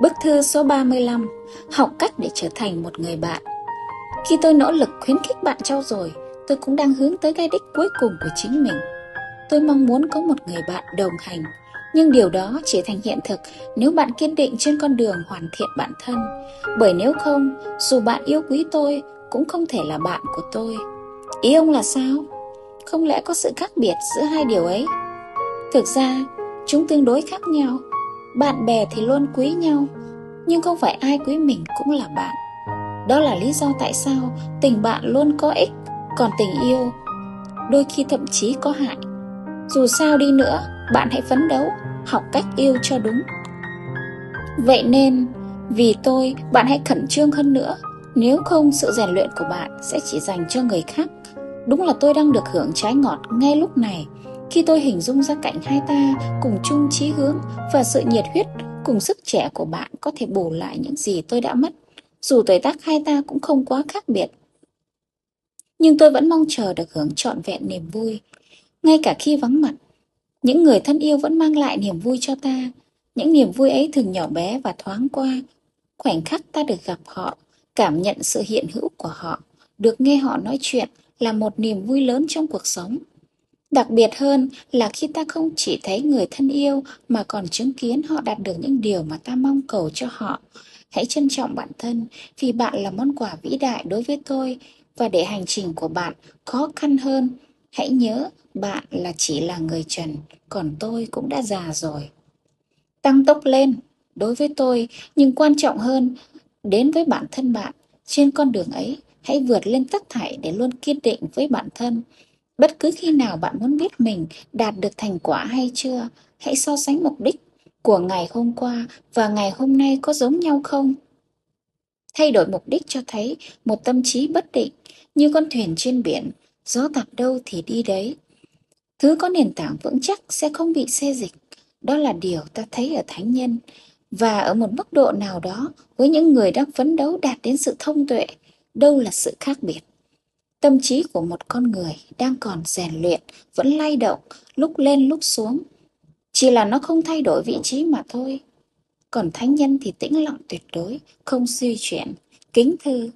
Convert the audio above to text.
Bức thư số 35 Học cách để trở thành một người bạn. Khi tôi nỗ lực khuyến khích bạn trau dồi Tôi cũng đang hướng tới cái đích cuối cùng của chính mình. Tôi mong muốn có một người bạn đồng hành Nhưng điều đó chỉ thành hiện thực nếu bạn kiên định trên con đường hoàn thiện bản thân. Bởi nếu không, dù bạn yêu quý tôi cũng không thể là bạn của tôi. Ý ông là sao? Không lẽ có sự khác biệt giữa hai điều ấy? Thực ra, chúng tương đối khác nhau bạn bè thì luôn quý nhau, nhưng không phải ai quý mình cũng là bạn. Đó là lý do tại sao tình bạn luôn có ích, còn tình yêu đôi khi thậm chí có hại. Dù sao đi nữa, bạn hãy phấn đấu, học cách yêu cho đúng. Vậy nên, vì tôi, bạn hãy khẩn trương hơn nữa. Nếu không, sự rèn luyện của bạn sẽ chỉ dành cho người khác. Đúng là tôi đang được hưởng trái ngọt ngay lúc này khi tôi hình dung ra cảnh hai ta cùng chung chí hướng và sự nhiệt huyết cùng sức trẻ của bạn có thể bù lại những gì tôi đã mất, dù tuổi tác hai ta cũng không quá khác biệt. Nhưng tôi vẫn mong chờ được hưởng trọn vẹn niềm vui, ngay cả khi vắng mặt. Những người thân yêu vẫn mang lại niềm vui cho ta, những niềm vui ấy thường nhỏ bé và thoáng qua. Khoảnh khắc ta được gặp họ, cảm nhận sự hiện hữu của họ, được nghe họ nói chuyện là một niềm vui lớn trong cuộc sống. Đặc biệt hơn là khi ta không chỉ thấy người thân yêu mà còn chứng kiến họ đạt được những điều mà ta mong cầu cho họ. Hãy trân trọng bản thân vì bạn là món quà vĩ đại đối với tôi và để hành trình của bạn khó khăn hơn, hãy nhớ bạn là chỉ là người trần, còn tôi cũng đã già rồi. Tăng tốc lên đối với tôi, nhưng quan trọng hơn đến với bản thân bạn. Trên con đường ấy, hãy vượt lên tất thảy để luôn kiên định với bản thân Bất cứ khi nào bạn muốn biết mình đạt được thành quả hay chưa, hãy so sánh mục đích của ngày hôm qua và ngày hôm nay có giống nhau không? Thay đổi mục đích cho thấy một tâm trí bất định như con thuyền trên biển, gió tạt đâu thì đi đấy. Thứ có nền tảng vững chắc sẽ không bị xê dịch. Đó là điều ta thấy ở thánh nhân. Và ở một mức độ nào đó, với những người đang phấn đấu đạt đến sự thông tuệ, đâu là sự khác biệt. Tâm trí của một con người đang còn rèn luyện, vẫn lay động, lúc lên lúc xuống. Chỉ là nó không thay đổi vị trí mà thôi. Còn thánh nhân thì tĩnh lặng tuyệt đối, không suy chuyển. Kính thư